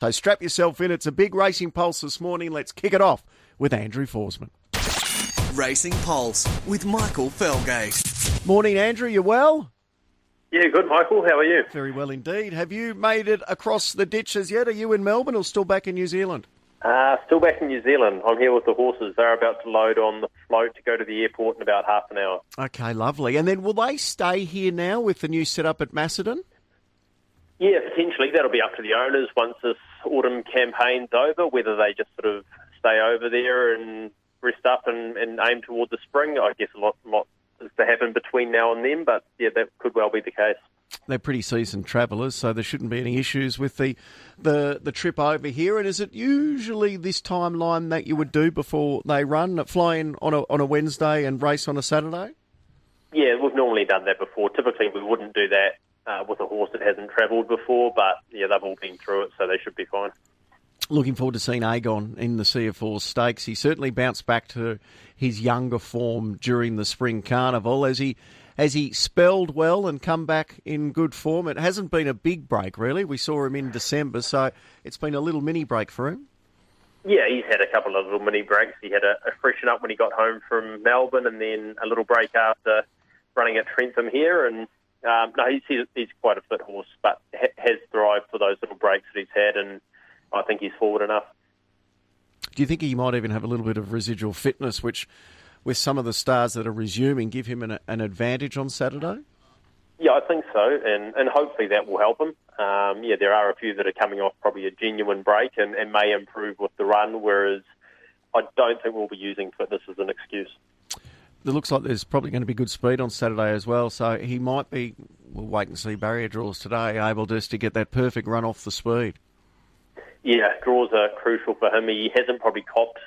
So strap yourself in. It's a big racing pulse this morning. Let's kick it off with Andrew Forsman. Racing Pulse with Michael Felgate. Morning, Andrew. You well? Yeah, good, Michael. How are you? Very well indeed. Have you made it across the ditches yet? Are you in Melbourne or still back in New Zealand? Uh, still back in New Zealand. I'm here with the horses. They're about to load on the float to go to the airport in about half an hour. Okay, lovely. And then will they stay here now with the new setup at Macedon? Yeah, potentially. That'll be up to the owners once this autumn campaign's over, whether they just sort of stay over there and rest up and, and aim toward the spring. I guess a lot, lot is to happen between now and then, but yeah, that could well be the case. They're pretty seasoned travellers, so there shouldn't be any issues with the, the the trip over here. And is it usually this timeline that you would do before they run, fly in on a on a Wednesday and race on a Saturday? Yeah, we've normally done that before. Typically, we wouldn't do that uh, with a horse that hasn't travelled before, but yeah, they've all been through it, so they should be fine. Looking forward to seeing Aegon in the C.F. Orr Stakes. He certainly bounced back to his younger form during the Spring Carnival. Has he, has he spelled well and come back in good form? It hasn't been a big break, really. We saw him in December, so it's been a little mini break for him. Yeah, he's had a couple of little mini breaks. He had a, a freshen up when he got home from Melbourne, and then a little break after running at Trentham here. And um, no, he's, he's, quite a fit horse, but ha- has thrived for those little breaks that he's had, and I think he's forward enough. Do you think he might even have a little bit of residual fitness, which, with some of the stars that are resuming, give him an, an advantage on Saturday? Yeah, I think so, and, and hopefully that will help him. Um, yeah, there are a few that are coming off probably a genuine break and, and may improve with the run, whereas I don't think we'll be using fitness as an excuse. It looks like there's probably going to be good speed on Saturday as well, so he might be, we'll wait and see barrier draws today, able just to get that perfect run off the speed. Yeah, draws are crucial for him. He hasn't probably copped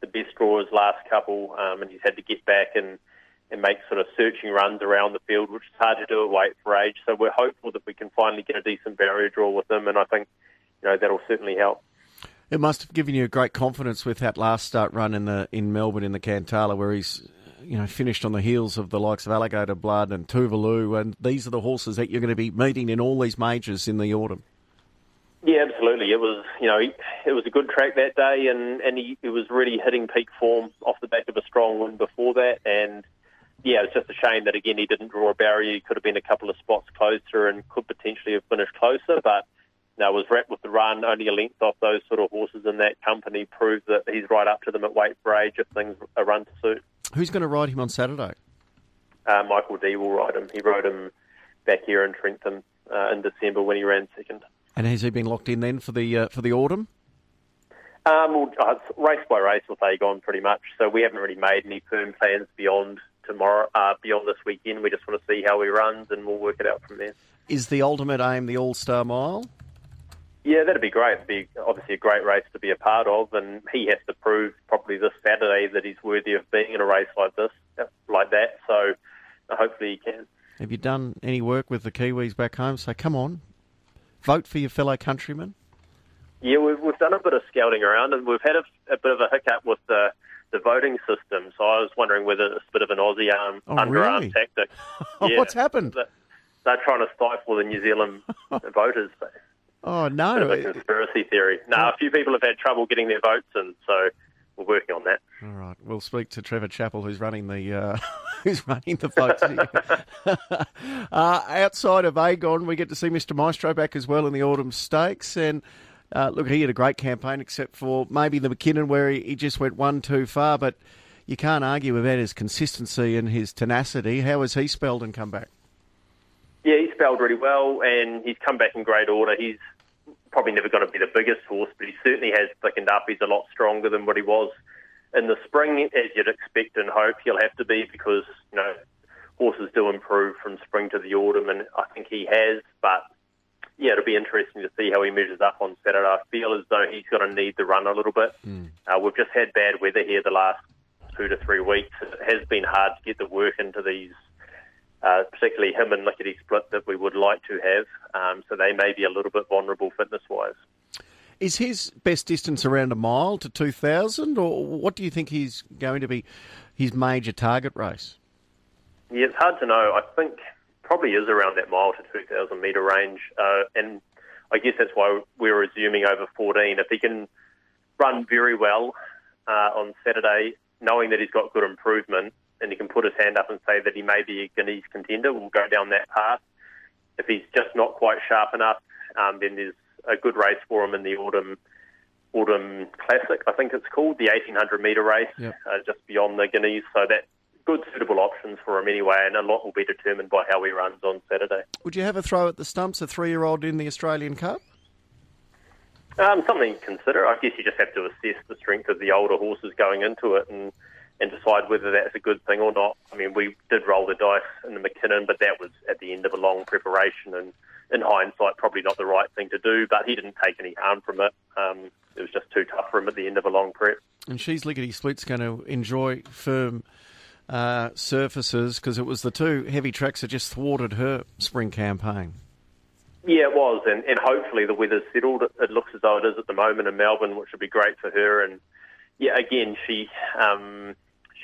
the best draws last couple, um, and he's had to get back and, and make sort of searching runs around the field, which is hard to do at weight for age. So we're hopeful that we can finally get a decent barrier draw with him, and I think you know that'll certainly help. It must have given you great confidence with that last start run in the in Melbourne in the Cantala, where he's you know finished on the heels of the likes of Alligator Blood and Tuvalu, and these are the horses that you're going to be meeting in all these majors in the autumn. Yeah, absolutely. It was, you know, it was a good track that day, and and he, was really hitting peak form off the back of a strong win before that. And yeah, it's just a shame that again he didn't draw a barrier. He could have been a couple of spots closer and could potentially have finished closer, but no, was wrapped with the run. Only a length off those sort of horses in that company proved that he's right up to them at weight for age if things are run to suit. Who's going to ride him on Saturday? Uh, Michael Dee will ride him. He rode him back here in Trentham uh, in December when he ran second. And has he been locked in then for the uh, for the autumn? Um, well, uh, it's race by race with Aegon, pretty much. So we haven't really made any firm plans beyond tomorrow, uh, beyond this weekend. We just want to see how he runs, and we'll work it out from there. Is the ultimate aim the All Star Mile? Yeah, that'd be great. It'd be obviously a great race to be a part of, and he has to prove probably this Saturday that he's worthy of being in a race like this, like that. So uh, hopefully he can. Have you done any work with the Kiwis back home? Say, come on, vote for your fellow countrymen? Yeah, we've, we've done a bit of scouting around, and we've had a, a bit of a hiccup with the the voting system. So I was wondering whether it's a bit of an Aussie arm, Oh, underarm really? tactic. What's happened? They're- They're trying to stifle the New Zealand voters. Oh Bit of no! a conspiracy theory. No, a few people have had trouble getting their votes and so we're working on that. All right, we'll speak to Trevor Chappell, who's running the uh, who's running the votes. uh, outside of Aegon, we get to see Mr. Maestro back as well in the autumn stakes, and uh, look, he had a great campaign, except for maybe the Mackinnon where he, he just went one too far. But you can't argue about his consistency and his tenacity. How has he spelled and come back? Yeah, he spelled really well, and he's come back in great order. He's probably never going to be the biggest horse, but he certainly has thickened up. He's a lot stronger than what he was in the spring, as you'd expect and hope he'll have to be, because you know horses do improve from spring to the autumn, and I think he has. But yeah, it'll be interesting to see how he measures up on Saturday. I feel as though he's going to need the run a little bit. Uh, we've just had bad weather here the last two to three weeks. It has been hard to get the work into these uh, particularly him and Lickety Split that we would like to have. Um, so they may be a little bit vulnerable fitness wise. Is his best distance around a mile to 2,000, or what do you think he's going to be his major target race? Yeah, it's hard to know. I think probably is around that mile to 2,000 metre range. Uh, and I guess that's why we're assuming over 14. If he can run very well uh, on Saturday, knowing that he's got good improvement, and he can put his hand up and say that he may be a Guineas contender, we'll go down that path. If he's just not quite sharp enough, um, then there's a good race for him in the autumn autumn classic. I think it's called the 1800 metre race, yep. uh, just beyond the Guineas. So that good suitable options for him anyway, and a lot will be determined by how he runs on Saturday. Would you have a throw at the stumps, a three-year-old in the Australian Cup? Um, something to consider. I guess you just have to assess the strength of the older horses going into it and and decide whether that's a good thing or not. I mean, we did roll the dice in the Mackinnon, but that was at the end of a long preparation, and in hindsight, probably not the right thing to do. But he didn't take any harm from it. Um, it was just too tough for him at the end of a long prep. And she's lickety split's going to enjoy firm uh, surfaces because it was the two heavy tracks that just thwarted her spring campaign. Yeah, it was, and, and hopefully the weather's settled. It looks as though it is at the moment in Melbourne, which would be great for her. And yeah, again, she um,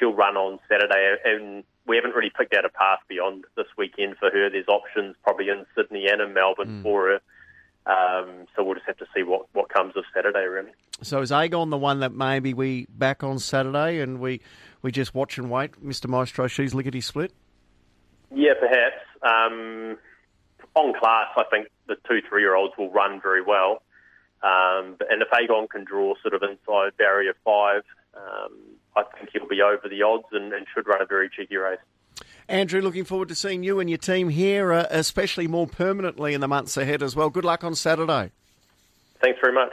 she'll run on Saturday, and we haven't really picked out a path beyond this weekend for her. There's options probably in Sydney and in Melbourne mm. for her. Um, so we'll just have to see what, what comes of Saturday, really. So is Aegon the one that maybe we back on Saturday and we, we just watch and wait, Mr. Maestro, she's lickety split? Yeah, perhaps. Um, on class, I think the two three year olds will run very well. Um, and if Aegon can draw sort of inside barrier five, um, I think he'll be over the odds and, and, should run a very cheeky race. Andrew, looking forward to seeing you and your team here, uh, especially more permanently in the months ahead as well. Good luck on Saturday. Thanks very much.